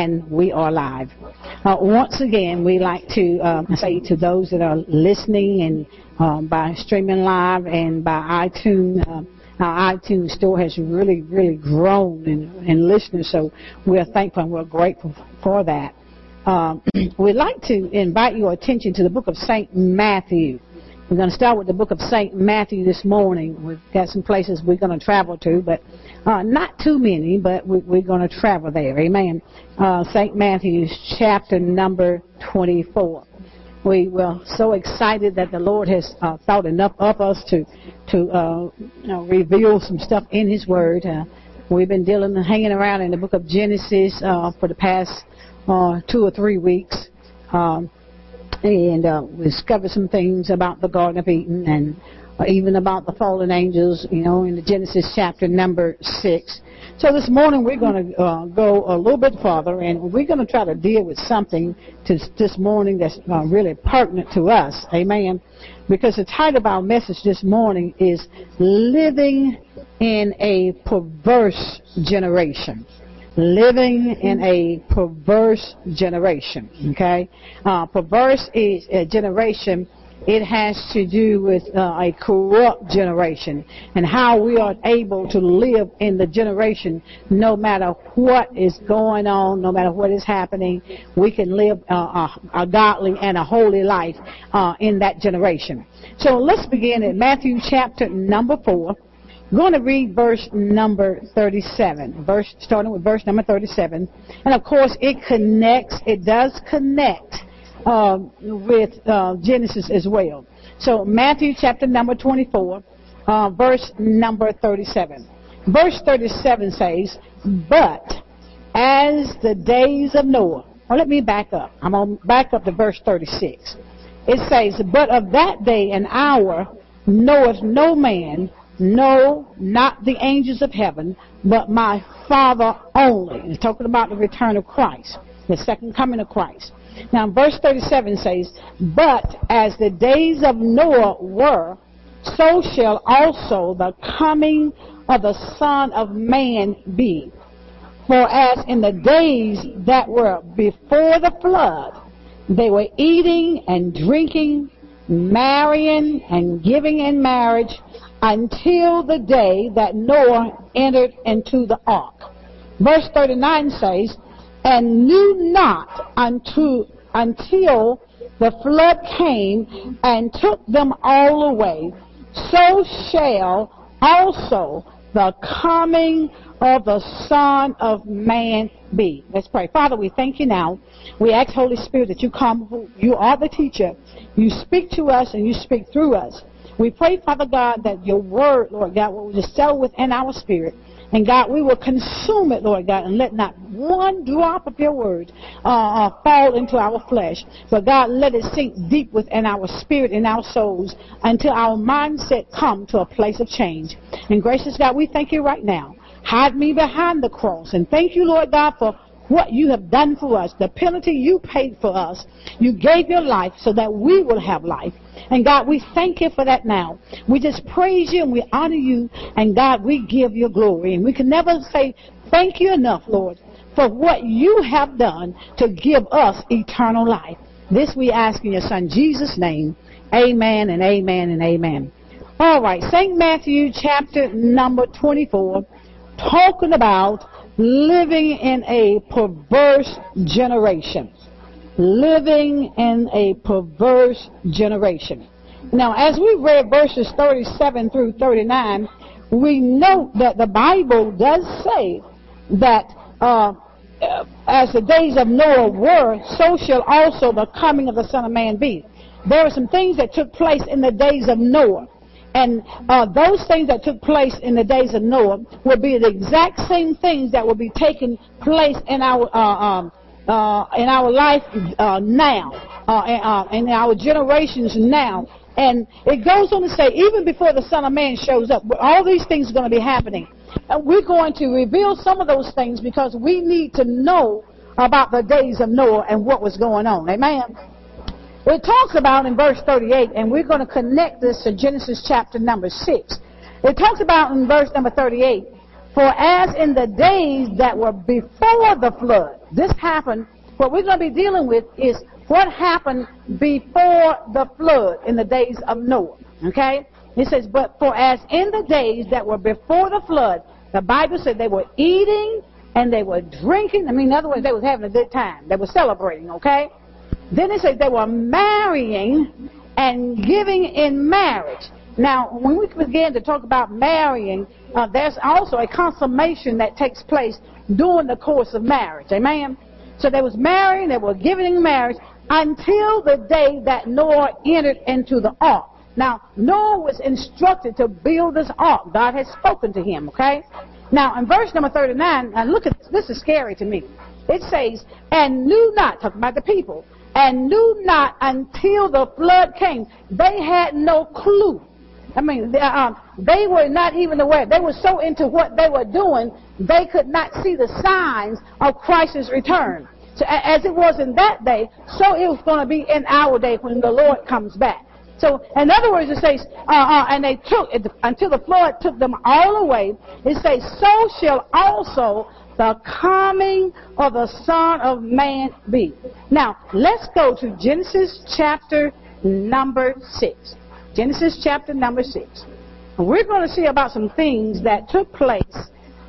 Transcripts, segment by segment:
and we are live. Uh, once again, we like to uh, say to those that are listening and uh, by streaming live and by iTunes, uh, our iTunes store has really, really grown in, in listeners, so we're thankful and we're grateful for that. Um, we'd like to invite your attention to the book of St. Matthew. We're going to start with the book of St. Matthew this morning. We've got some places we're going to travel to, but uh, not too many, but we, are going to travel there. Amen. Uh, St. Matthew's chapter number 24. We were so excited that the Lord has uh, thought enough of us to to uh, you know, reveal some stuff in His Word. Uh, we've been dealing and hanging around in the book of Genesis uh, for the past two or three weeks. Um, and uh, we discovered some things about the Garden of Eden and uh, even about the fallen angels, you know, in the Genesis chapter number six. So this morning we're going to uh, go a little bit farther, and we're going to try to deal with something to, this morning that's uh, really pertinent to us. Amen. Because the title of our message this morning is "Living in a Perverse Generation." Living in a perverse generation. Okay, uh, perverse is a generation. It has to do with uh, a corrupt generation and how we are able to live in the generation no matter what is going on, no matter what is happening. We can live uh, a, a, godly and a holy life uh, in that generation. So let's begin at Matthew chapter number 4 I'm going to read verse number 37, verse starting with verse number 37, and of course it connects. It does connect uh, with uh, Genesis as well. So Matthew chapter number 24, uh, verse number 37. Verse 37 says, "But as the days of Noah." Well, let me back up. I'm going to back up to verse 36. It says, "But of that day and hour knoweth no man." No, not the angels of heaven, but my Father only. He's talking about the return of Christ, the second coming of Christ. Now, verse 37 says, But as the days of Noah were, so shall also the coming of the Son of Man be. For as in the days that were before the flood, they were eating and drinking, marrying and giving in marriage until the day that Noah entered into the ark. Verse 39 says, and knew not unto, until the flood came and took them all away, so shall also the coming of the Son of Man be. Let's pray. Father, we thank you now. We ask, Holy Spirit, that you come. You are the teacher. You speak to us and you speak through us. We pray, Father God, that your word, Lord God, will settle within our spirit. And God, we will consume it, Lord God, and let not one drop of your word uh, uh, fall into our flesh. But God, let it sink deep within our spirit and our souls until our mindset come to a place of change. And gracious God, we thank you right now. Hide me behind the cross. And thank you, Lord God, for what you have done for us, the penalty you paid for us. You gave your life so that we will have life. And God, we thank you for that now. We just praise you and we honor you. And God, we give you glory. And we can never say thank you enough, Lord, for what you have done to give us eternal life. This we ask in your son Jesus' name. Amen and amen and amen. All right, St. Matthew chapter number 24, talking about living in a perverse generation. Living in a perverse generation. Now, as we read verses 37 through 39, we note that the Bible does say that uh, as the days of Noah were, so shall also the coming of the Son of Man be. There are some things that took place in the days of Noah. And uh, those things that took place in the days of Noah will be the exact same things that will be taking place in our uh, um, uh, in our life uh, now, uh, in our generations now. And it goes on to say, even before the Son of Man shows up, all these things are going to be happening. And we're going to reveal some of those things because we need to know about the days of Noah and what was going on. Amen. It talks about in verse 38, and we're going to connect this to Genesis chapter number 6. It talks about in verse number 38, For as in the days that were before the flood, this happened, what we're going to be dealing with is what happened before the flood in the days of Noah. Okay? It says, but for as in the days that were before the flood, the Bible said they were eating and they were drinking. I mean, in other words, they was having a good time. They were celebrating, okay? Then it says they were marrying and giving in marriage. Now, when we begin to talk about marrying, uh, there's also a consummation that takes place during the course of marriage. Amen? So they was marrying, they were giving in marriage until the day that Noah entered into the ark. Now, Noah was instructed to build this ark. God had spoken to him, okay? Now, in verse number 39, and look at this, this is scary to me. It says, and knew not, talking about the people, and knew not until the flood came. They had no clue. I mean, they, um, they were not even aware. They were so into what they were doing, they could not see the signs of Christ's return. So as it was in that day, so it was going to be in our day when the Lord comes back. So, in other words, it says, uh, uh, and they took, until the flood took them all away, it says, so shall also the coming of the Son of Man be. Now, let's go to Genesis chapter number 6. Genesis chapter number 6. We're going to see about some things that took place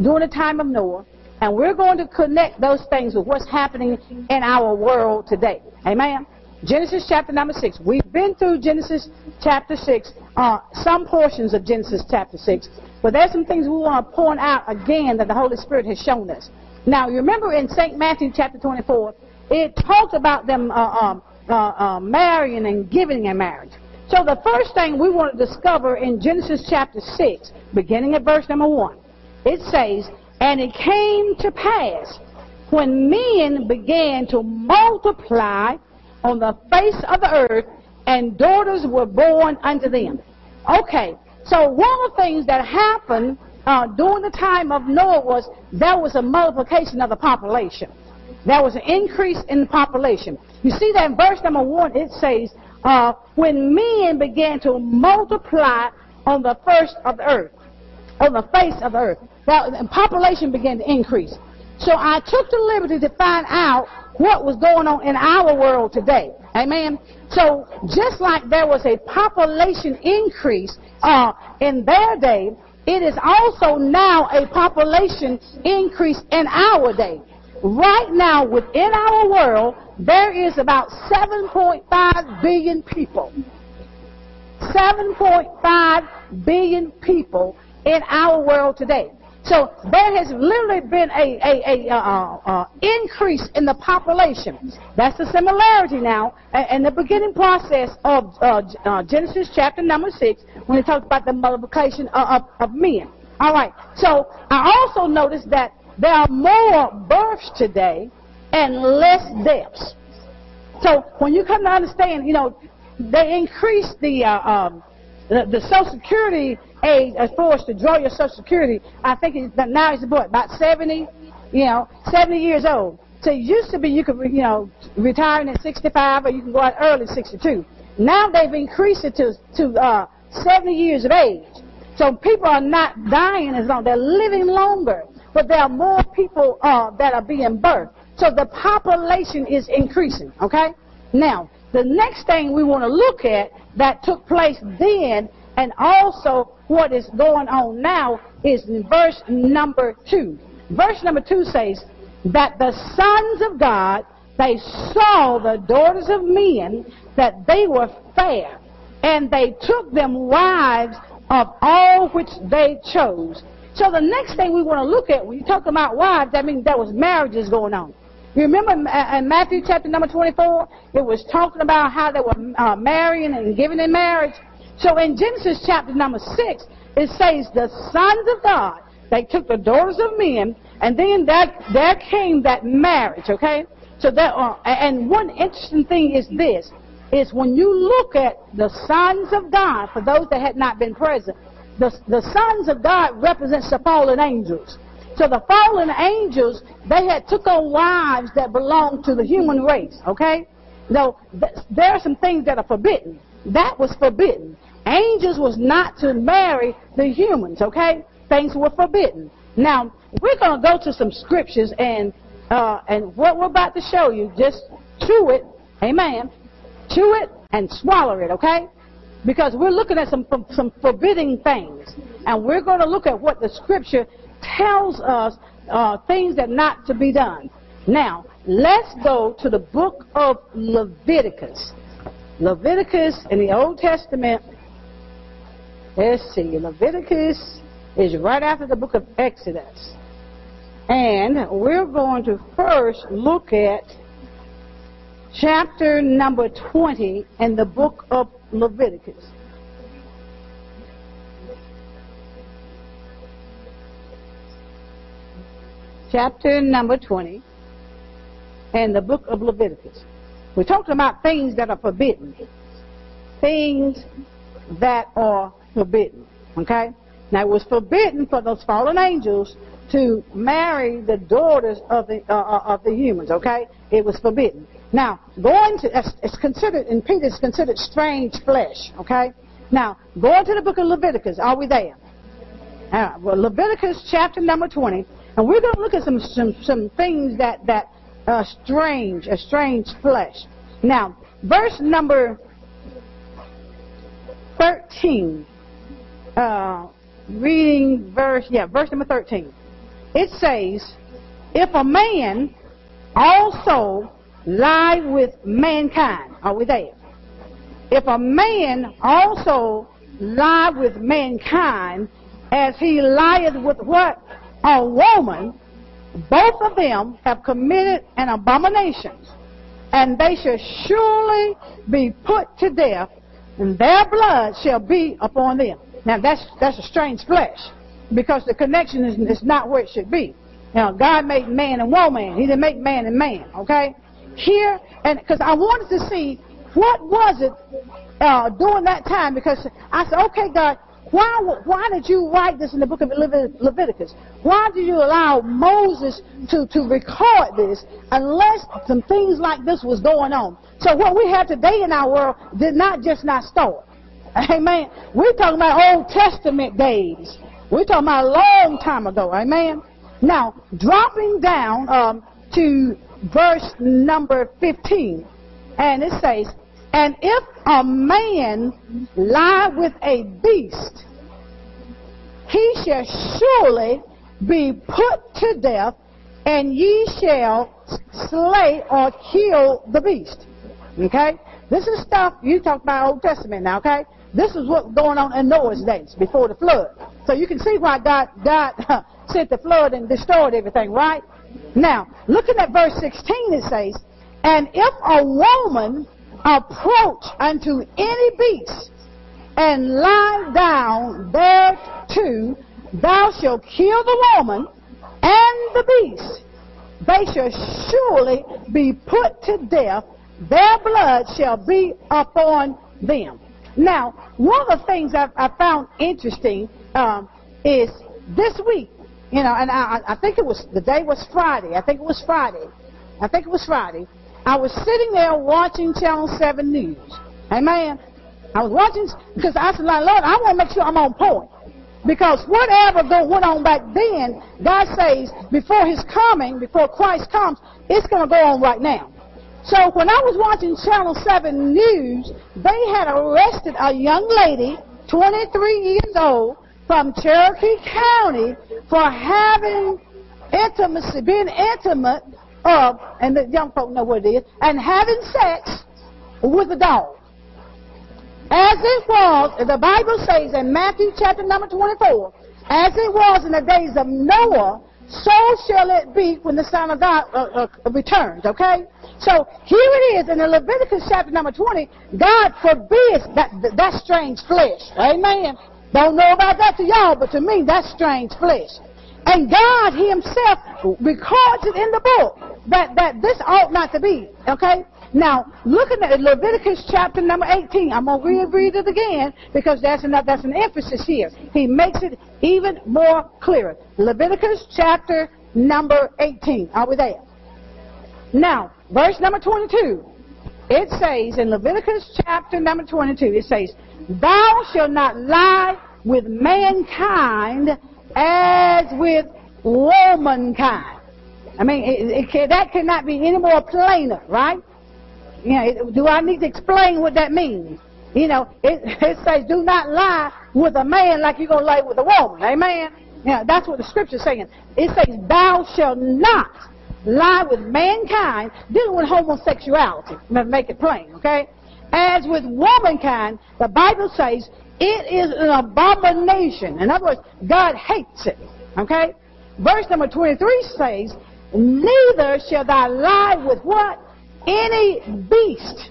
during the time of Noah, and we're going to connect those things with what's happening in our world today. Amen? Genesis chapter number 6. We've been through Genesis chapter 6, uh, some portions of Genesis chapter 6, but there's some things we want to point out again that the Holy Spirit has shown us. Now, you remember in St. Matthew chapter 24, it talked about them uh, um, uh, uh, marrying and giving in marriage. So the first thing we want to discover in Genesis chapter 6, beginning at verse number 1, it says, And it came to pass when men began to multiply on the face of the earth, and daughters were born unto them. Okay, so one of the things that happened uh, during the time of Noah was there was a multiplication of the population. There was an increase in the population. You see that in verse number one, it says, uh, when men began to multiply on the first of the earth, on the face of the earth, that population began to increase. So I took the liberty to find out what was going on in our world today. Amen. So just like there was a population increase uh, in their day, it is also now a population increase in our day. Right now, within our world, there is about 7.5 billion people. 7.5 billion people in our world today. So there has literally been a, a, a uh, uh, uh, increase in the population. That's the similarity now in the beginning process of uh, uh, Genesis chapter number six when it talks about the multiplication of, of, of men. All right. So I also noticed that there are more births today and less deaths. So when you come to understand, you know, they increased the uh, um, the, the Social Security age as far to draw your Social Security, I think it's, now it's what, about 70, you know, 70 years old. So it used to be you could, you know, retire at 65 or you can go out early 62. Now they've increased it to, to uh, 70 years of age. So people are not dying as long. They're living longer. But there are more people uh, that are being birthed. So the population is increasing, okay? Now, the next thing we want to look at that took place then and also what is going on now is in verse number 2. Verse number 2 says, That the sons of God, they saw the daughters of men, that they were fair, and they took them wives of all which they chose. So the next thing we want to look at, when you talk about wives, that means there was marriages going on. You remember in Matthew chapter number 24, it was talking about how they were uh, marrying and giving in marriage. So in Genesis chapter number 6, it says the sons of God, they took the daughters of men, and then that, there came that marriage, okay? So that, uh, and one interesting thing is this, is when you look at the sons of God, for those that had not been present, the, the sons of God represents the fallen angels. So the fallen angels, they had took on wives that belonged to the human race, okay? Now, there are some things that are forbidden. That was forbidden. Angels was not to marry the humans, okay? Things were forbidden. Now, we're going to go to some scriptures and uh, and what we're about to show you, just chew it, amen, chew it and swallow it, okay? Because we're looking at some some forbidding things, and we're going to look at what the scripture tells us uh, things that not to be done. Now, let's go to the book of Leviticus. Leviticus in the Old Testament. Let's see, Leviticus is right after the book of Exodus. And we're going to first look at chapter number 20 in the book of Leviticus. Chapter number 20 in the book of Leviticus. We're talking about things that are forbidden. Things that are forbidden. Okay? Now, it was forbidden for those fallen angels to marry the daughters of the uh, uh of the humans. Okay? It was forbidden. Now, going to it's considered in Peter it's considered strange flesh. Okay? Now, going to the book of Leviticus. Are we there? Uh, well, Leviticus chapter number 20, and we're going to look at some some, some things that that strange, a strange flesh. Now, verse number 13, uh, reading verse, yeah, verse number 13. It says, if a man also lie with mankind, are we there? If a man also lie with mankind as he lieth with what? A woman, both of them have committed an abomination, and they shall surely be put to death, and their blood shall be upon them. Now that's that's a strange flesh, because the connection is, is not where it should be. Now God made man and woman; He didn't make man and man. Okay, here and because I wanted to see what was it uh, during that time, because I said, okay, God, why, why did you write this in the book of Leviticus? Why did you allow Moses to, to record this unless some things like this was going on? So what we have today in our world did not just not start. Amen. We're talking about Old Testament days. We're talking about a long time ago. Amen. Now, dropping down um, to verse number 15, and it says, and if a man lie with a beast, he shall surely be put to death, and ye shall slay or kill the beast. Okay? This is stuff you talk about Old Testament now, okay? This is what's going on in Noah's days before the flood. So you can see why God, God sent the flood and destroyed everything, right? Now, looking at verse 16, it says, And if a woman approach unto any beast and lie down thereto, thou shalt kill the woman and the beast. They shall surely be put to death. Their blood shall be upon them. Now, one of the things I've, I found interesting um, is this week, you know, and I, I think it was the day was Friday. I think it was Friday. I think it was Friday. I was sitting there watching Channel 7 News. Amen. I was watching because I said, Lord, I want to make sure I'm on point. Because whatever went on back then, God says before His coming, before Christ comes, it's going to go on right now. So when I was watching Channel 7 News, they had arrested a young lady, 23 years old, from Cherokee County for having intimacy, being intimate of, and the young folk know what it is, and having sex with a dog. As it was, the Bible says in Matthew chapter number 24, as it was in the days of Noah, so shall it be when the Son of God uh, uh, returns, okay? So here it is in the Leviticus chapter number 20, God forbids that, that strange flesh. Amen. Don't know about that to y'all, but to me, that's strange flesh. And God Himself records it in the book that, that this ought not to be. Okay? Now, looking at Leviticus chapter number 18, I'm going to reread it again because that's an, that's an emphasis here. He makes it even more clear. Leviticus chapter number 18. Are we there? Now, verse number 22. It says in Leviticus chapter number 22, it says, Thou shalt not lie with mankind as with womankind. I mean, it, it that cannot be any more plainer, right? You know, do I need to explain what that means? You know, it, it says, do not lie with a man like you're going to lie with a woman. Amen? Yeah, that's what the scripture's saying. It says, thou shalt not lie with mankind dealing with homosexuality. Make it plain, okay? As with womankind, the Bible says it is an abomination. In other words, God hates it. Okay? Verse number 23 says, Neither shall thou lie with what? Any beast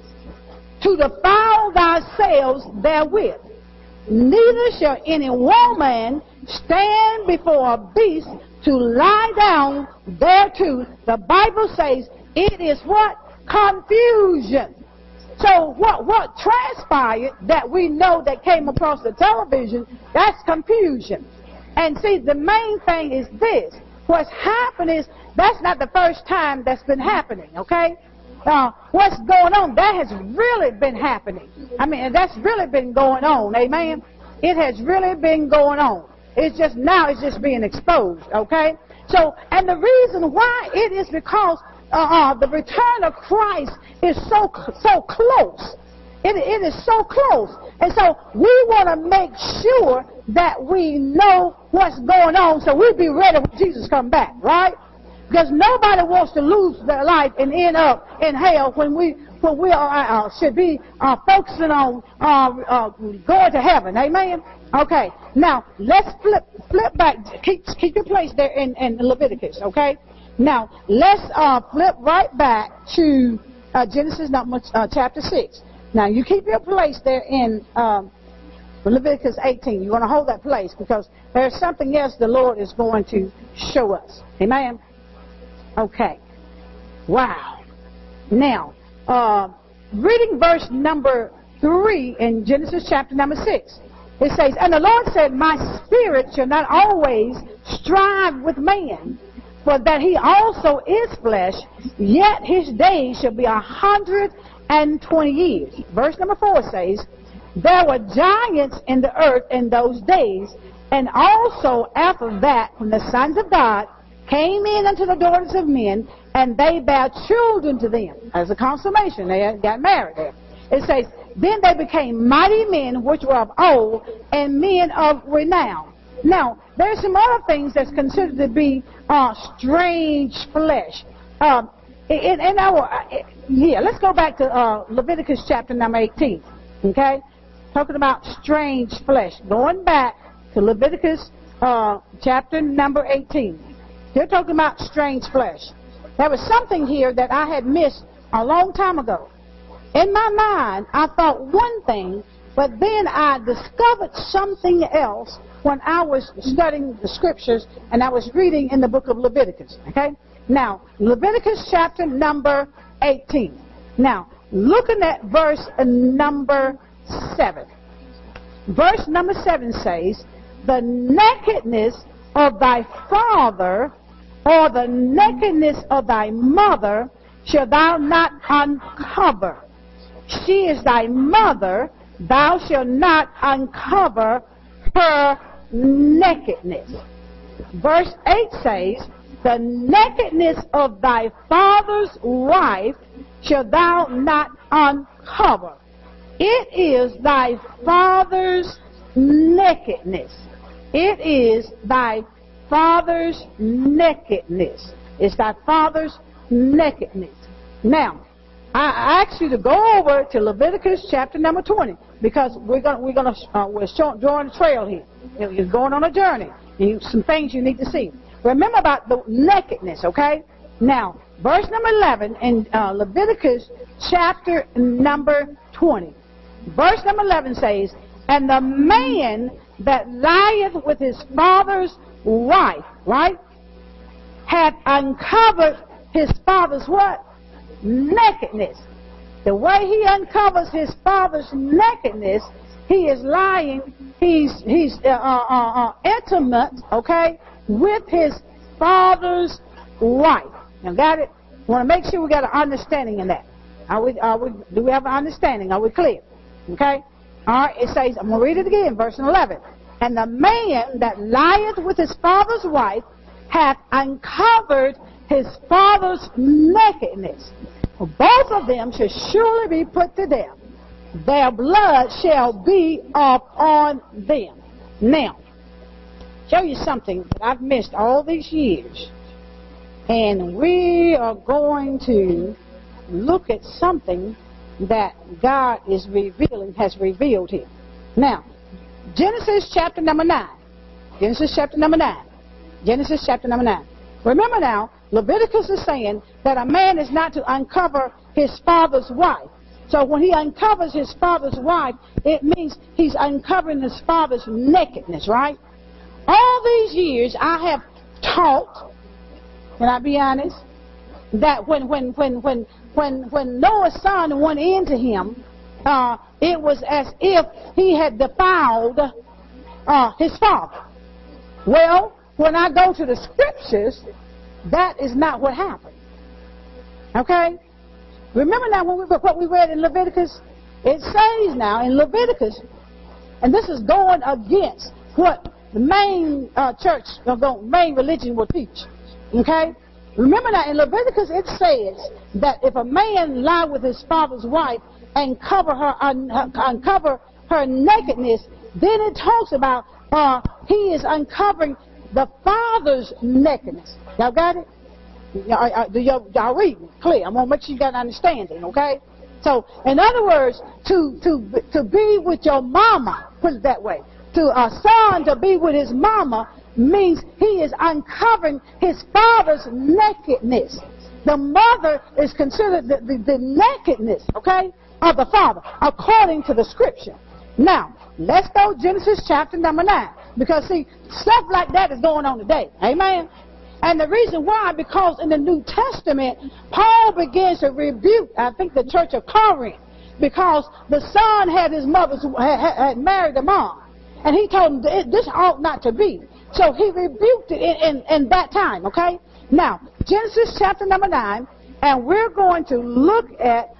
to defile thyself therewith. Neither shall any woman stand before a beast to lie down thereto. The Bible says it is what? Confusion. So what, what transpired that we know that came across the television, that's confusion. And see, the main thing is this. What's happened is that's not the first time that's been happening, okay? Uh, what's going on, that has really been happening. I mean, that's really been going on, amen? It has really been going on. It's just now it's just being exposed, okay? So, and the reason why it is because uh, uh, the return of Christ is so so close. It, it is so close. And so we want to make sure that we know what's going on so we'll be ready when Jesus come back, right? Because nobody wants to lose their life and end up in hell when we when we are, uh, uh should be uh, focusing on uh, uh, going to heaven. Amen. Okay. Now let's flip flip back. Keep keep your place there in, in Leviticus. Okay. Now let's uh, flip right back to Genesis number uh chapter six. Now you keep your place there in um, Leviticus 18. You're going to hold that place because there's something else the Lord is going to show us. Amen. Okay. Wow. Now, uh, reading verse number 3 in Genesis chapter number 6. It says, And the Lord said, My spirit shall not always strive with man, for that he also is flesh, yet his days shall be a hundred and twenty years. Verse number 4 says, There were giants in the earth in those days, and also after that, when the sons of God came in unto the daughters of men, and they bare children to them. As a consummation, they got married there. It says, Then they became mighty men which were of old, and men of renown. Now, there's some other things that's considered to be uh, strange flesh. Uh, in, in our, uh, yeah, let's go back to uh, Leviticus chapter number 18. Okay? Talking about strange flesh. Going back to Leviticus uh, chapter number 18. They're talking about strange flesh. There was something here that I had missed a long time ago. In my mind, I thought one thing, but then I discovered something else when I was studying the scriptures and I was reading in the book of Leviticus. Okay? Now, Leviticus chapter number 18. Now, looking at verse number 7. Verse number 7 says, The nakedness of thy father or the nakedness of thy mother shall thou not uncover. She is thy mother, thou shalt not uncover her nakedness. Verse 8 says, The nakedness of thy father's wife shall thou not uncover. It is thy father's nakedness. It is thy father's nakedness. It's thy father's nakedness. Now, I ask you to go over to Leviticus chapter number 20 because we're going we're going to uh, we're drawing a trail here. You're going on a journey. You, some things you need to see. Remember about the nakedness, okay? Now, verse number 11 in uh, Leviticus chapter number 20. Verse number 11 says, And the man that lieth with his father's wife, right, had uncovered his father's what? Nakedness. The way he uncovers his father's nakedness, he is lying, he's, he's uh, uh, uh, uh intimate, okay, with his father's wife. Now, got it? want to make sure we got an understanding in that. Are we, are we, do we have an understanding? Are we clear? Okay? All right, it says, I'm going to read it again, verse 11. And the man that lieth with his father's wife hath uncovered his father's nakedness. For Both of them shall surely be put to death. Their blood shall be upon them. Now, show you something that I've missed all these years. And we are going to look at something that God is revealing, has revealed him. Now, Genesis chapter number 9. Genesis chapter number 9. Genesis chapter number 9. Remember now, Leviticus is saying that a man is not to uncover his father's wife. So when he uncovers his father's wife, it means he's uncovering his father's nakedness, right? All these years I have taught, can I be honest, that when when when when when when Noah's son went into him, uh, it was as if he had defiled uh, his father. Well, when I go to the scriptures, that is not what happened. Okay? Remember now when we, what we read in Leviticus? It says now in Leviticus, and this is going against what the main uh, church, the main religion will teach. Okay? Remember now in Leviticus it says that if a man lie with his father's wife and cover her, un, uh, uncover her nakedness, then it talks about uh, he is uncovering the father's nakedness. Y'all got it? Y'all, uh, uh, y'all, y'all read me clear. I'm gonna make sure you got an understanding, okay? So, in other words, to to to be with your mama, put it that way, to a son to be with his mama means he is uncovering his father's nakedness. The mother is considered the, the, the nakedness, okay, of the father, according to the scripture. Now, let's go Genesis chapter number 9. Because, see, stuff like that is going on today. Amen? And the reason why, because in the New Testament, Paul begins to rebuke, I think, the church of Corinth, because the son had his mother's, had, married a mom. And he told him this ought not to be. So he rebuked it in, in, in that time, okay? Now, Genesis chapter number 9, and we're going to look at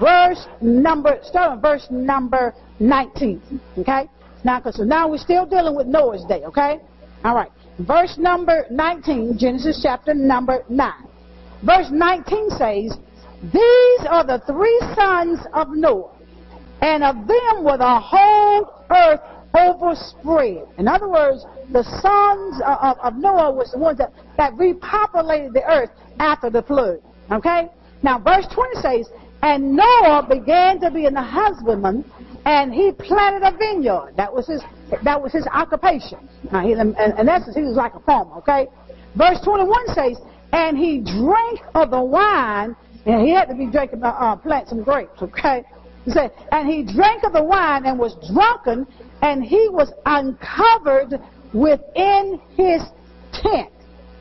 verse number, start verse number 19, okay? Now, so now we're still dealing with Noah's day, okay? All right. Verse number 19, Genesis chapter number 9. Verse 19 says, These are the three sons of Noah, and of them were the whole earth overspread. In other words, the sons of, of Noah was the ones that, that repopulated the earth after the flood. Okay? Now, verse 20 says, And Noah began to be in the husbandman and he planted a vineyard. That was his that was his occupation. Now, he, in, in essence, he was like a farmer. Okay. Verse 21 says, and he drank of the wine, and he had to be drinking uh, uh, plant some grapes. Okay. He said, and he drank of the wine and was drunken, and he was uncovered within his tent.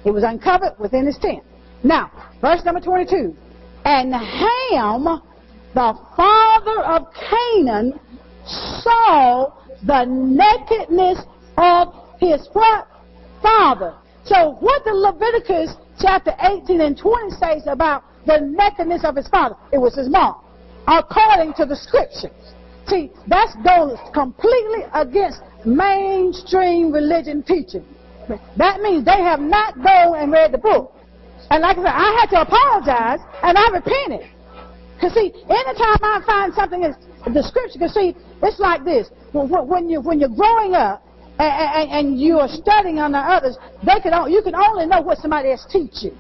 He was uncovered within his tent. Now, verse number 22. And Ham, the father of Canaan, saw the nakedness of his what? Father. So what did Leviticus chapter 18 and 20 says about the nakedness of his father? It was his mom, according to the scriptures. See, that's goes completely against mainstream religion teaching. That means they have not gone and read the book. And like I said, I had to apologize and I repented. Because see, anytime I find something in the scripture, because see, it's like this. When, you, when you're growing up and, and, and you are studying the others, they can, you can only know what somebody else teach you.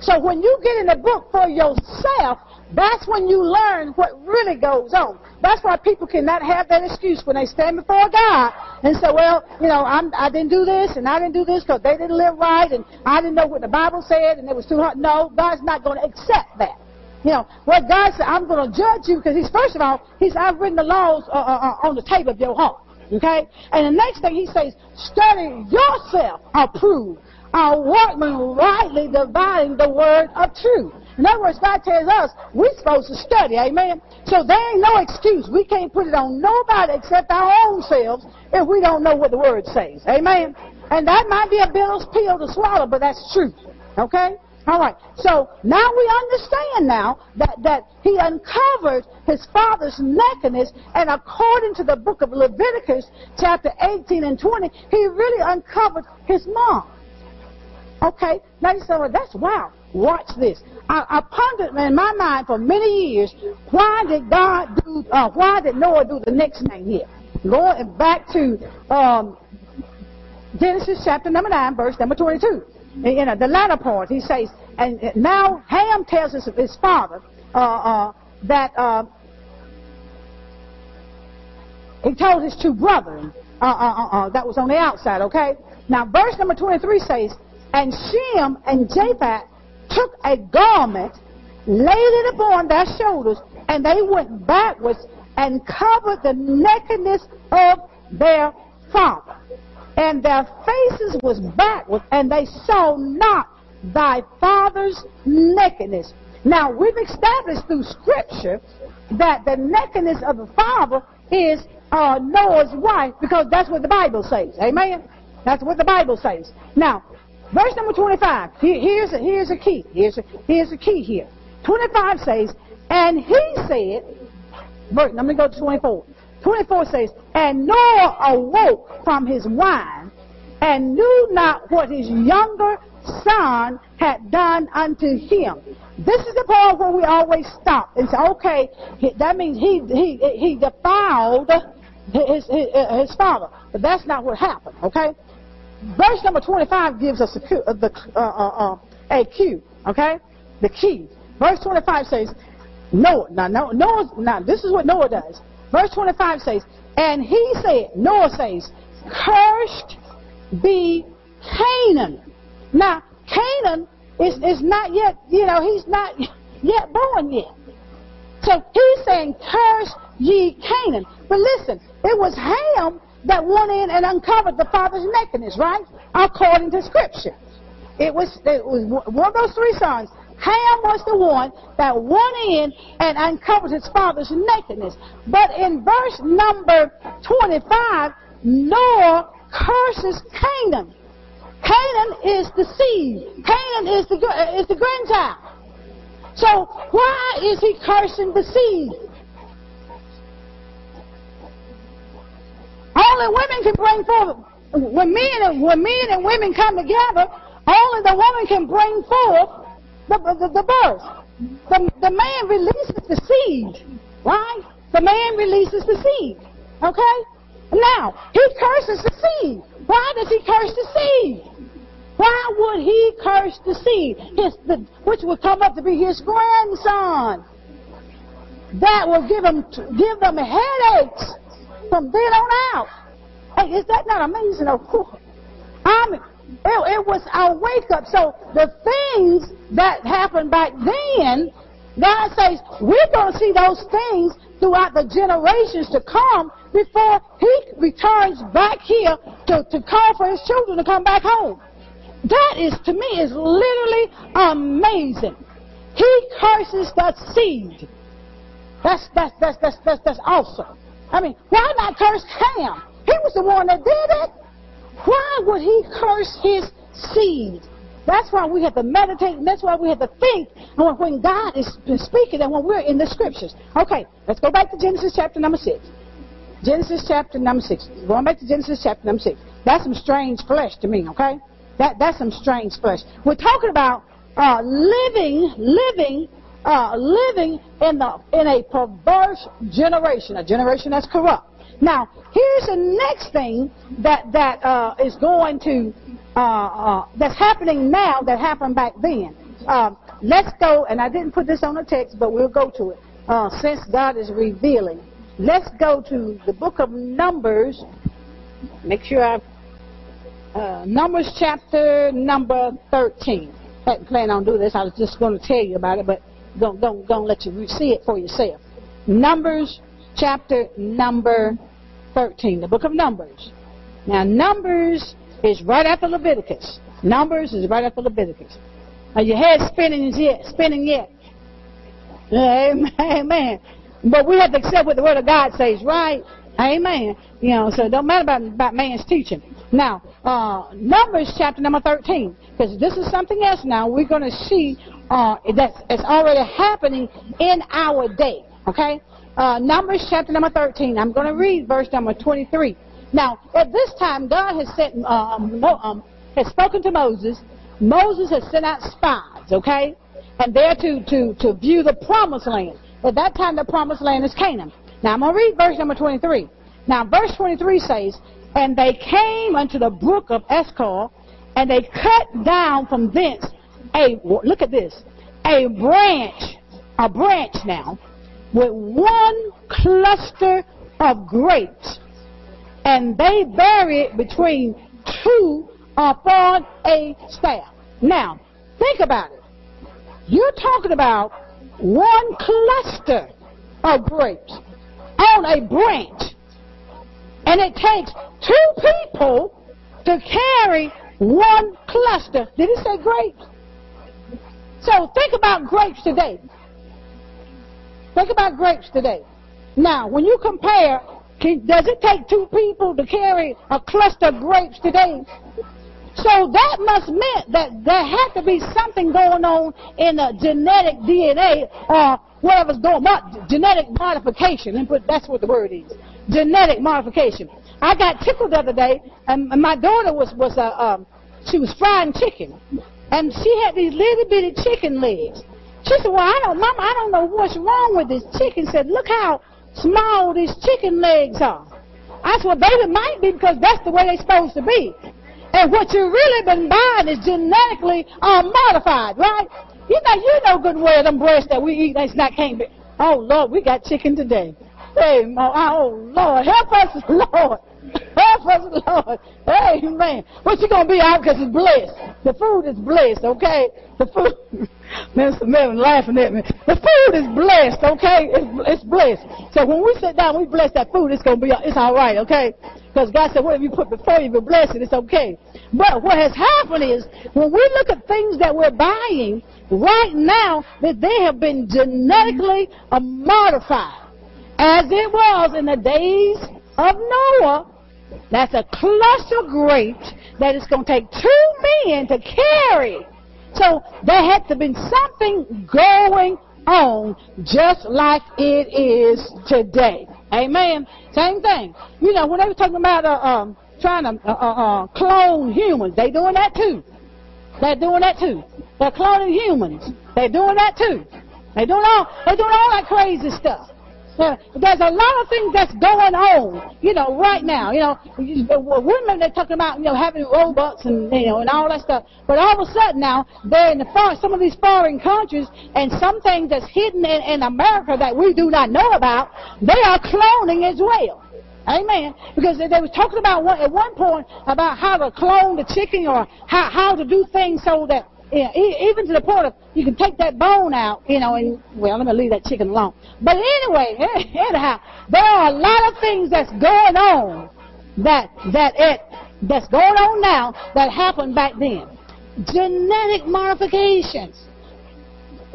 So when you get in the book for yourself, that's when you learn what really goes on. That's why people cannot have that excuse when they stand before God and say, well, you know, I'm, I didn't do this and I didn't do this because they didn't live right and I didn't know what the Bible said and it was too hard. No, God's not going to accept that. You know, what God said, I'm going to judge you because he's, first of all, he's, I've written the laws uh, uh, uh, on the table of your heart. Okay? And the next thing he says, study yourself approved, a workman rightly dividing the word of truth. In other words, God tells us we're supposed to study, amen? So there ain't no excuse. We can't put it on nobody except our own selves if we don't know what the word says, amen? And that might be a bitter pill to swallow, but that's truth, okay? All right. So now we understand now that, that he uncovered his father's nakedness, and according to the book of Leviticus, chapter 18 and 20, he really uncovered his mom. Okay, now you say, well, that's wow. Watch this. I, I pondered in my mind for many years, why did God do, uh, why did Noah do the next thing here? Going back to um, Genesis chapter number 9, verse number 22. in know, the latter part, he says, and now Ham tells his, his father uh, uh, that uh, he told his two brothers uh, uh, uh, that was on the outside, okay? Now, verse number 23 says, And Shem and Japheth took a garment, laid it upon their shoulders, and they went backwards and covered the nakedness of their father. And their faces was backward, and they saw not thy father's nakedness. Now, we've established through Scripture that the nakedness of the father is uh, Noah's wife because that's what the Bible says. Amen? That's what the Bible says. Now, verse number 25. here's, a, here's a key. Here's a, here's a key here. 25 says, And he said, let me go to 24. 24 says, And Noah awoke from his wine and knew not what his younger son had done unto him. This is the part where we always stop and say, okay, that means he, he, he defiled his, his, his father. But that's not what happened, okay? Verse number 25 gives us a, uh, the, uh, uh, uh, a cue, okay? The key. Verse 25 says, Noah. Now, Noah, now, this is what Noah does. Verse 25 says, And he said, Noah says, Cursed be Canaan. Now, Canaan is, is not yet, you know, he's not yet born yet. So he's saying, Curse ye Canaan. But listen, it was Ham that went in and uncovered the father's nakedness, right? According to Scripture. It was, it was one of those three sons. Ham was the one that went in and uncovered his father's nakedness. But in verse number 25, Noah curses Canaan. Canaan is the seed. Canaan is the, is the grandchild. So why is he cursing the seed? Only women can bring forth. When men and when men and women come together, only the woman can bring forth the, the, the birth. The, the man releases the seed, right? The man releases the seed. Okay? Now, he curses the seed. Why does he curse the seed? Why would he curse the seed? His, the, which would come up to be his grandson. That will give him give them headaches from then on out. Hey, is that not amazing? I mean, it, it was our wake up. So the things that happened back then, God says we're going to see those things throughout the generations to come before He returns back here to, to call for His children to come back home. That is, to me, is literally amazing. He curses the seed. That's, that's, that's, that's, that's, that's awesome. I mean, why not curse Ham? He was the one that did it. Why would he curse his seed? That's why we have to meditate, and that's why we have to think when God is speaking and when we're in the scriptures. Okay, let's go back to Genesis chapter number 6. Genesis chapter number 6. Going back to Genesis chapter number 6. That's some strange flesh to me, okay? That, that's some strange flesh. We're talking about uh, living, living uh, living in, the, in a perverse generation, a generation that's corrupt. Now, here's the next thing that, that uh, is going to, uh, uh, that's happening now that happened back then. Uh, let's go, and I didn't put this on the text, but we'll go to it, uh, since God is revealing. Let's go to the book of Numbers. Make sure I, uh, Numbers chapter number 13. I hadn't planned on doing this. I was just going to tell you about it, but don't, don't, don't let you see it for yourself. Numbers chapter number 13, the book of Numbers. Now, Numbers is right after Leviticus. Numbers is right after Leviticus. Are your head spinning yet? Spinning yet? Amen. Amen. But we have to accept what the Word of God says, right? Amen. You know, so it don't matter about, about man's teaching. Now, uh, Numbers chapter number 13, because this is something else now. We're going to see uh, that's it's already happening in our day. Okay? Uh, Numbers chapter number 13. I'm going to read verse number 23. Now, at this time, God has sent, um, um, has spoken to Moses Moses has sent out spies, okay? And they're to, to, to view the promised land. At that time, the promised land is Canaan. Now, I'm going to read verse number 23. Now, verse 23 says, And they came unto the brook of Eshcol, and they cut down from thence a, look at this, a branch, a branch now, with one cluster of grapes, and they bury it between two upon a staff. Now, think about it. You're talking about one cluster of grapes on a branch. And it takes two people to carry one cluster. Did it say grapes? So think about grapes today. Think about grapes today. Now, when you compare, can, does it take two people to carry a cluster of grapes today? So that must mean that there had to be something going on in the genetic DNA or uh, whatever's going on, genetic modification. And that's what the word is. Genetic modification. I got tickled the other day, and my daughter was was uh, um, she was frying chicken, and she had these little bitty chicken legs. She said, "Well, I don't, Mama, I don't know what's wrong with this chicken." Said, "Look how small these chicken legs are." I said, "Well, baby, might be because that's the way they're supposed to be." And what you really been buying is genetically uh, modified, right? You know, you know good well them breasts that we eat, that's not can't be. Oh Lord, we got chicken today. Hey, oh Lord, help us, Lord. Help us, Lord. Amen. What you gonna be out because it's blessed. The food is blessed, okay? The food. Minister Melvin laughing at me. The food is blessed, okay? It's, it's blessed. So when we sit down, we bless that food. It's gonna be, it's all right, okay? Because God said, whatever you put before you, be blessed. It's okay. But what has happened is, when we look at things that we're buying right now, that they have been genetically modified, as it was in the days of Noah. That's a cluster of grapes that it's going to take two men to carry. So there had to be something going on just like it is today. Amen. Same thing. You know, when they were talking about uh, um, trying to uh, uh, uh, clone humans, they doing that too. They're doing that too. They're cloning humans. They're doing that too. They're doing all they're doing all that crazy stuff. There's a lot of things that's going on, you know, right now. You know, women they're talking about, you know, having robots and you know and all that stuff. But all of a sudden now they're in the far, some of these foreign countries and some things that's hidden in, in America that we do not know about, they are cloning as well. Amen. Because they, they were talking about one, at one point about how to clone the chicken or how, how to do things so that yeah, even to the point of you can take that bone out, you know, and well, let me leave that chicken alone. But anyway, anyhow, there are a lot of things that's going on that that it that's going on now that happened back then. Genetic modifications.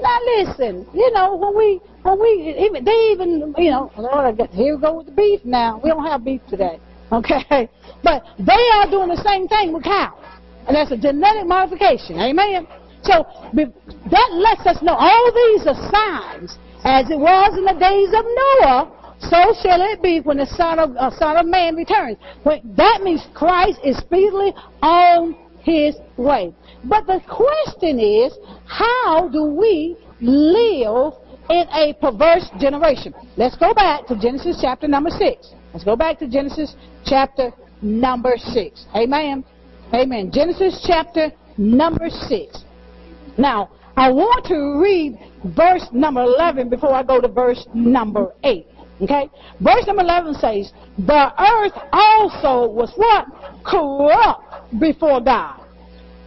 Now listen, you know when we when we even they even you know Lord here we go with the beef now. We don't have beef today, okay? But they are doing the same thing with cows. And that's a genetic modification. Amen. So that lets us know all these are signs. As it was in the days of Noah, so shall it be when the Son of, uh, Son of Man returns. When, that means Christ is speedily on his way. But the question is, how do we live in a perverse generation? Let's go back to Genesis chapter number 6. Let's go back to Genesis chapter number 6. Amen. Amen. Genesis chapter number 6. Now, I want to read verse number 11 before I go to verse number 8. Okay? Verse number 11 says, The earth also was what? Corrupt before God.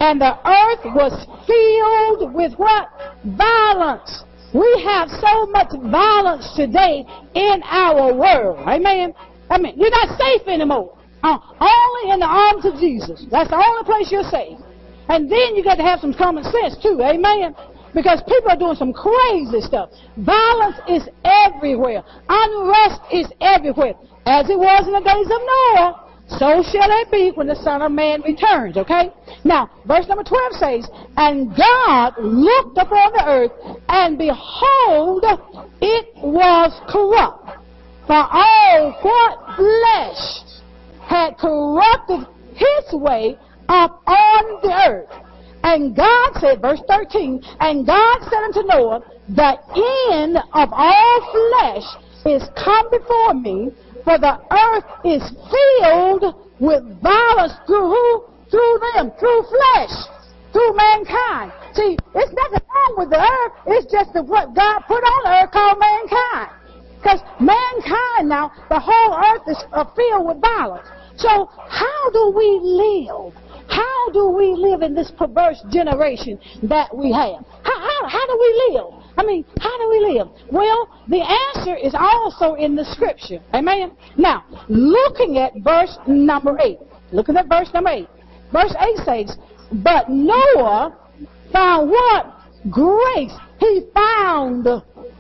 And the earth was filled with what? Violence. We have so much violence today in our world. Amen? I mean, you're not safe anymore. Uh, only in the arms of Jesus. That's the only place you're safe. And then you got to have some common sense too. Amen. Because people are doing some crazy stuff. Violence is everywhere. Unrest is everywhere. As it was in the days of Noah, so shall it be when the Son of Man returns. Okay? Now, verse number 12 says, And God looked upon the earth, and behold, it was corrupt. For all what flesh had corrupted his way up on the earth. And God said, verse 13, and God said unto Noah, the end of all flesh is come before me, for the earth is filled with violence through? Through them, through flesh, through mankind. See, it's nothing wrong with the earth. It's just that what God put on the earth called mankind. Because mankind now, the whole earth is uh, filled with violence. So how do we live? How do we live in this perverse generation that we have? How, how, how do we live? I mean, how do we live? Well, the answer is also in the scripture. Amen? Now, looking at verse number 8. Looking at verse number 8. Verse 8 says, But Noah found what? Grace. He found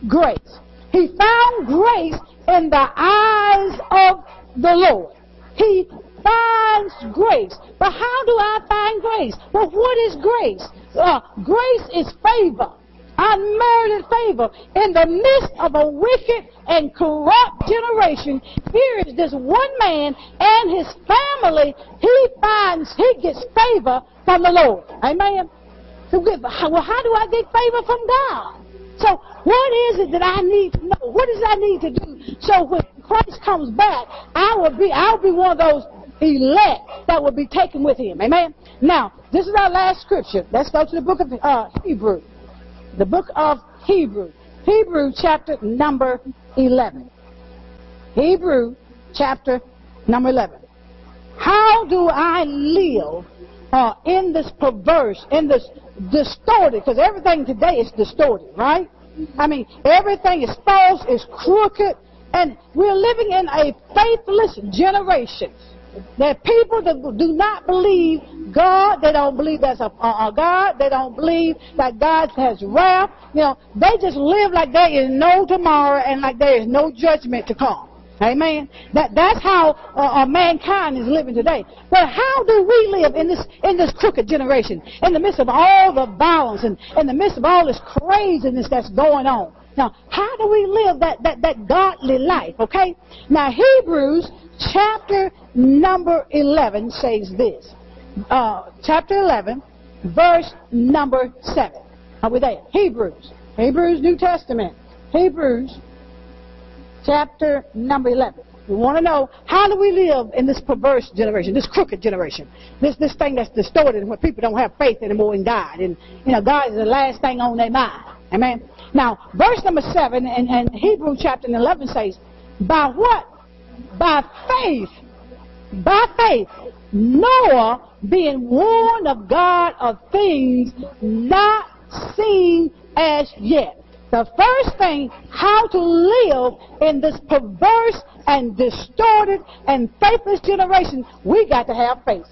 grace. He found grace in the eyes of the Lord. He finds grace. But how do I find grace? Well, what is grace? Uh, grace is favor. Unmerited favor. In the midst of a wicked and corrupt generation, here is this one man and his family. He finds, he gets favor from the Lord. Amen. Well, how do I get favor from God? So what is it that I need to know? What does I need to do? So when Christ comes back, I will be I'll be one of those elect that will be taken with him. Amen. Now, this is our last scripture. Let's go to the book of uh, Hebrew. The book of Hebrew. Hebrew chapter number 11. Hebrew chapter number 11. How do I live uh, in this perverse, in this distorted, because everything today is distorted, right? I mean, everything is false, is crooked, and we're living in a faithless generation. There are people that do not believe God. They don't believe there's a, a, a, God. They don't believe that God has wrath. You know, they just live like there is no tomorrow and like there is no judgment to come. Amen. That that's how uh, mankind is living today. But how do we live in this in this crooked generation, in the midst of all the violence and in the midst of all this craziness that's going on? Now, how do we live that that that godly life? Okay. Now, Hebrews chapter number eleven says this. Uh, chapter eleven, verse number seven. Are we there? Hebrews. Hebrews New Testament. Hebrews chapter number 11. We want to know how do we live in this perverse generation, this crooked generation, this this thing that's distorted, where people don't have faith anymore in God, and you know God is the last thing on their mind. Amen. Now, verse number seven in, in Hebrew chapter 11 says, "By what? By faith, by faith, Noah, being warned of God of things not seen as yet." The first thing, how to live in this perverse and distorted and faithless generation, we got to have faith.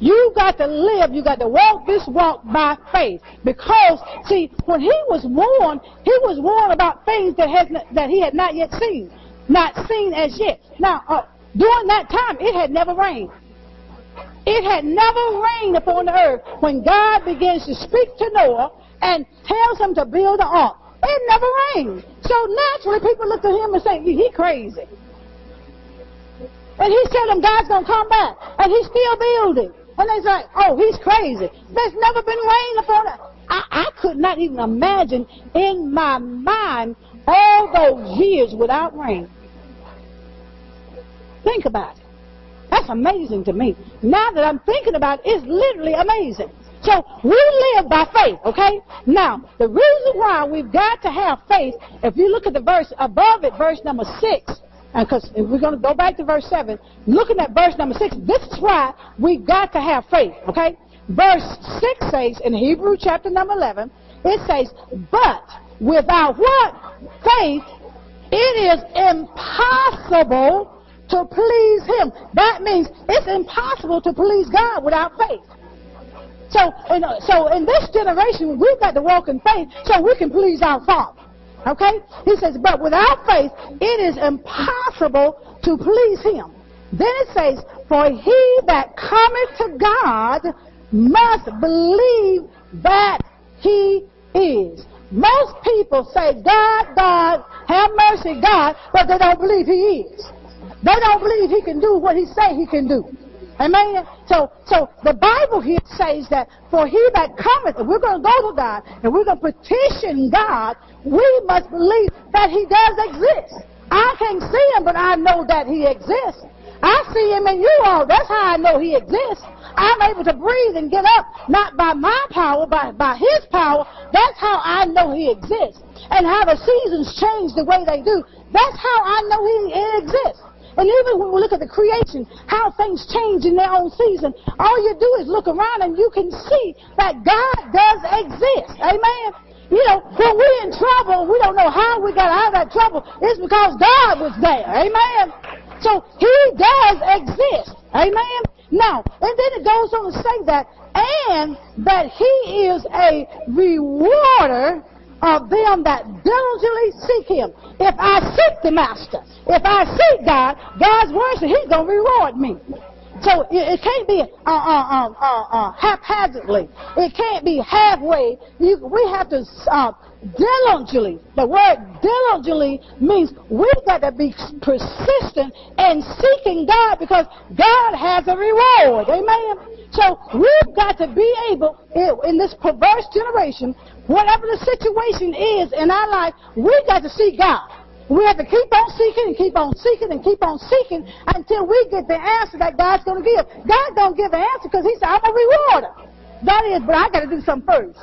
You got to live, you got to walk this walk by faith. Because, see, when he was warned, he was warned about things that, has, that he had not yet seen. Not seen as yet. Now, uh, during that time, it had never rained. It had never rained upon the earth when God begins to speak to Noah and tells him to build an ark. It never rained. So naturally, people look at him and say, he crazy. And he's telling them God's going to come back. And he's still building. And they say, oh, he's crazy. There's never been rain upon it. I, I could not even imagine in my mind all those years without rain. Think about it. That's amazing to me. Now that I'm thinking about it, it's literally amazing. So we live by faith, okay? Now, the reason why we've got to have faith, if you look at the verse above it, verse number six, because if we're going to go back to verse 7, looking at verse number 6, this is why we've got to have faith, okay? Verse 6 says, in Hebrew chapter number 11, it says, But without what? Faith, it is impossible to please Him. That means it's impossible to please God without faith. So, in, so in this generation, we've got to walk in faith so we can please our Father. Okay? He says, but without faith, it is impossible to please him. Then it says, for he that cometh to God must believe that he is. Most people say, God, God, have mercy, God, but they don't believe he is. They don't believe he can do what he say he can do. Amen. So, so the Bible here says that for he that cometh, we're going to go to God and we're going to petition God, we must believe that he does exist. I can't see him, but I know that he exists. I see him in you all. That's how I know he exists. I'm able to breathe and get up, not by my power, but by his power. That's how I know he exists. And how the seasons change the way they do. That's how I know he exists. And even when we look at the creation, how things change in their own season, all you do is look around and you can see that God does exist. Amen. You know, when we're in trouble, we don't know how we got out of that trouble. It's because God was there. Amen. So He does exist. Amen. Now, and then it goes on to say that, and that He is a rewarder of them that diligently seek him. If I seek the master, if I seek God, God's word he's going to reward me. So it, it can't be uh, uh, uh, uh, haphazardly. It can't be halfway. You, we have to uh, diligently. The word diligently means we've got to be persistent in seeking God because God has a reward. Amen. So we've got to be able, in this perverse generation, whatever the situation is in our life, we've got to see God. We have to keep on seeking and keep on seeking and keep on seeking until we get the answer that God's going to give. God don't give the answer because He said, I'm a rewarder. That is, but I got to do something first.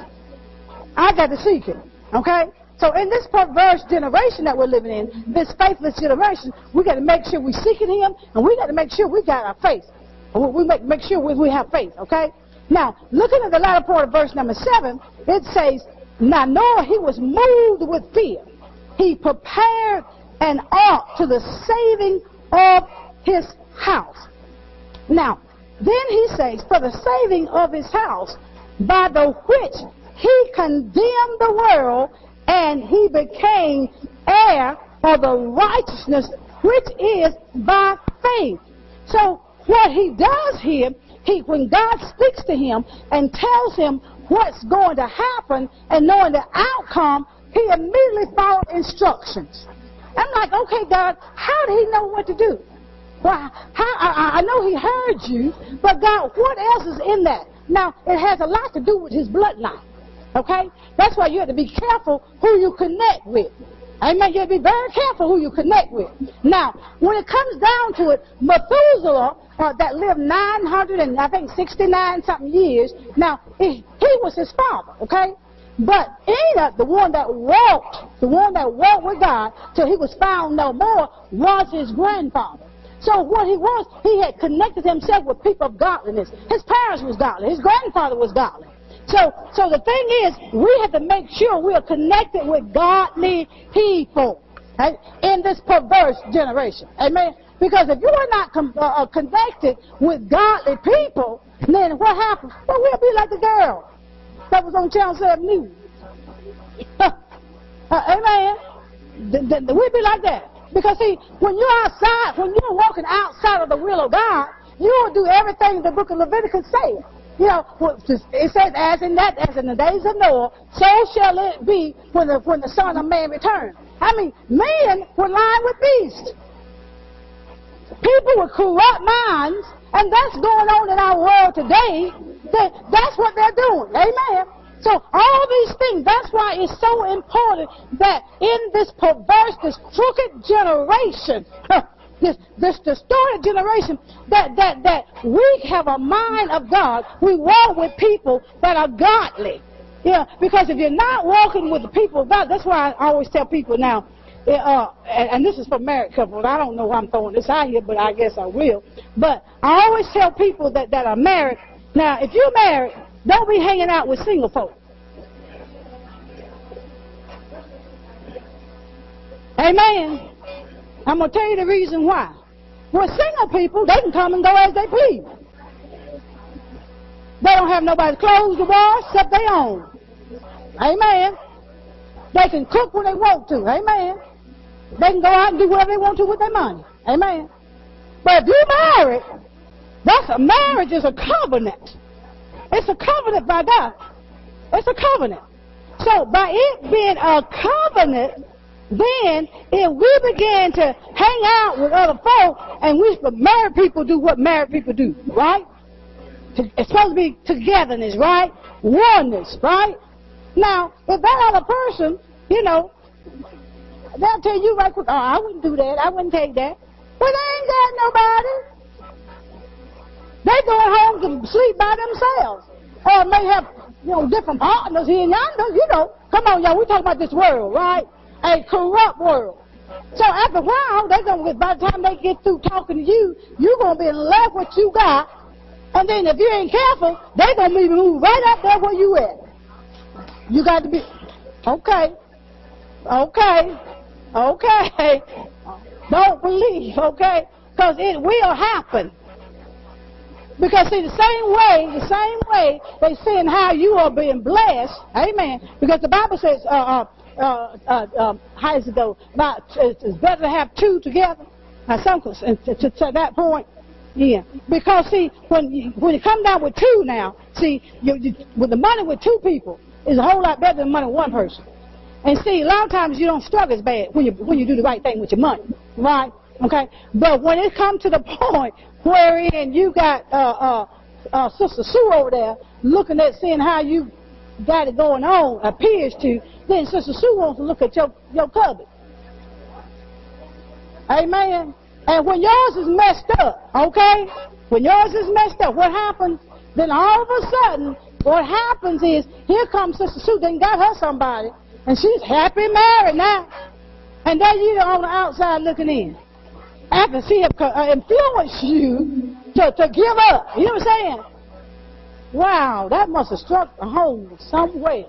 I got to seek Him. Okay? So in this perverse generation that we're living in, this faithless generation, we got to make sure we're seeking Him and we got to make sure we got our faith. We make, make sure we, we have faith. Okay? Now, looking at the latter part of verse number 7, it says, Now Noah, he was moved with fear he prepared an ark to the saving of his house. Now, then he says, for the saving of his house, by the which he condemned the world, and he became heir of the righteousness which is by faith. So what he does here, he, when God speaks to him and tells him what's going to happen and knowing the outcome, he immediately followed instructions. I'm like, okay, God, how did he know what to do? Well, how, I, I know he heard you, but God, what else is in that? Now, it has a lot to do with his bloodline. Okay? That's why you have to be careful who you connect with. Amen. You have to be very careful who you connect with. Now, when it comes down to it, Methuselah, uh, that lived 900 and I think 69 something years, now, he, he was his father, okay? But Enoch, the one that walked, the one that walked with God till he was found no more, was his grandfather. So what he was, he had connected himself with people of godliness. His parents was godly. His grandfather was godly. So, so the thing is, we have to make sure we are connected with godly people right, in this perverse generation. Amen. Because if you are not com- uh, uh connected with godly people, then what happens? Well, we'll be like the girl that was on Channel 7 News. uh, amen. The, the, we'd be like that. Because see, when you're outside, when you're walking outside of the will of God, you'll do everything the book of Leviticus says. You know, it says, as in that, as in the days of Noah, so shall it be when the, when the Son of Man returns. I mean, men were lying with beasts. People with corrupt minds, and that's going on in our world today. They, that's what they're doing. Amen. So all these things, that's why it's so important that in this perverse, this crooked generation, this, this distorted generation, that, that, that we have a mind of God. We walk with people that are godly. Yeah, because if you're not walking with the people of God, that's why I always tell people now, uh, and, and this is for married couples. I don't know why I'm throwing this out here, but I guess I will. But I always tell people that, that are married, now, if you're married, don't be hanging out with single folk. Amen. I'm going to tell you the reason why. With single people, they can come and go as they please. They don't have nobody's clothes to wash except their own. Amen. They can cook when they want to. Amen. They can go out and do whatever they want to with their money. Amen. But if you're married, that's a marriage is a covenant. It's a covenant by God. It's a covenant. So by it being a covenant, then if we begin to hang out with other folk and we married people do what married people do, right? It's supposed to be togetherness, right? Oneness, right? Now, if that other person, you know, they'll tell you right quick, oh, I wouldn't do that. I wouldn't take that. Well, they ain't got nobody. They going home to sleep by themselves. Or may have, you know, different partners here and yonder, you know. Come on, y'all, we talking about this world, right? A corrupt world. So after a while, they're gonna get by the time they get through talking to you, you're gonna be in love with what you got. And then if you ain't careful, they're gonna be moved right up there where you at. You got to be okay. Okay. Okay. Don't believe, okay? Because it will happen. Because see, the same way, the same way they seeing how you are being blessed, amen. Because the Bible says, uh, uh, uh, uh, um, how does it go? About it's better to have two together. Now, some to, to, to that point, yeah. Because see, when you, when you come down with two now, see, you, you, with the money with two people is a whole lot better than money with one person. And see, a lot of times you don't struggle as bad when you when you do the right thing with your money, right? Okay. But when it comes to the point wherein you got uh, uh, uh, Sister Sue over there looking at seeing how you got it going on, appears to, then Sister Sue wants to look at your, your cupboard. Amen. And when yours is messed up, okay? When yours is messed up, what happens? Then all of a sudden, what happens is, here comes Sister Sue, then got her somebody, and she's happy married now. And then you're on the outside looking in after she uh, influenced you to, to give up. You know what I'm saying? Wow, that must have struck a home somewhere.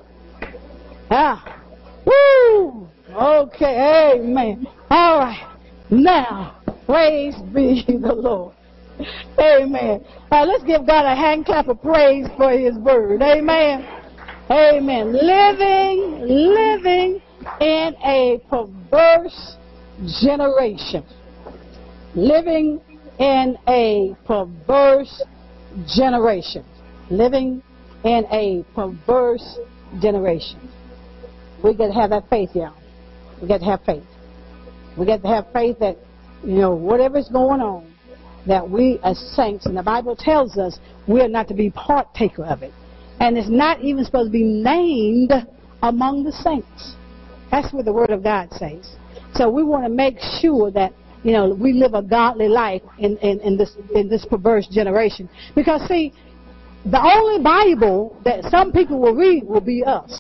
Ah. Woo! Okay, amen. All right. Now, praise be the Lord. Amen. Let's give God a hand clap of praise for his word. Amen. Amen. Living, living in a perverse generation living in a perverse generation. Living in a perverse generation. We got to have that faith, y'all. We got to have faith. We got to have faith that, you know, whatever's going on, that we as saints, and the Bible tells us we're not to be partaker of it. And it's not even supposed to be named among the saints. That's what the Word of God says. So we want to make sure that you know, we live a godly life in, in, in this in this perverse generation. Because see, the only Bible that some people will read will be us.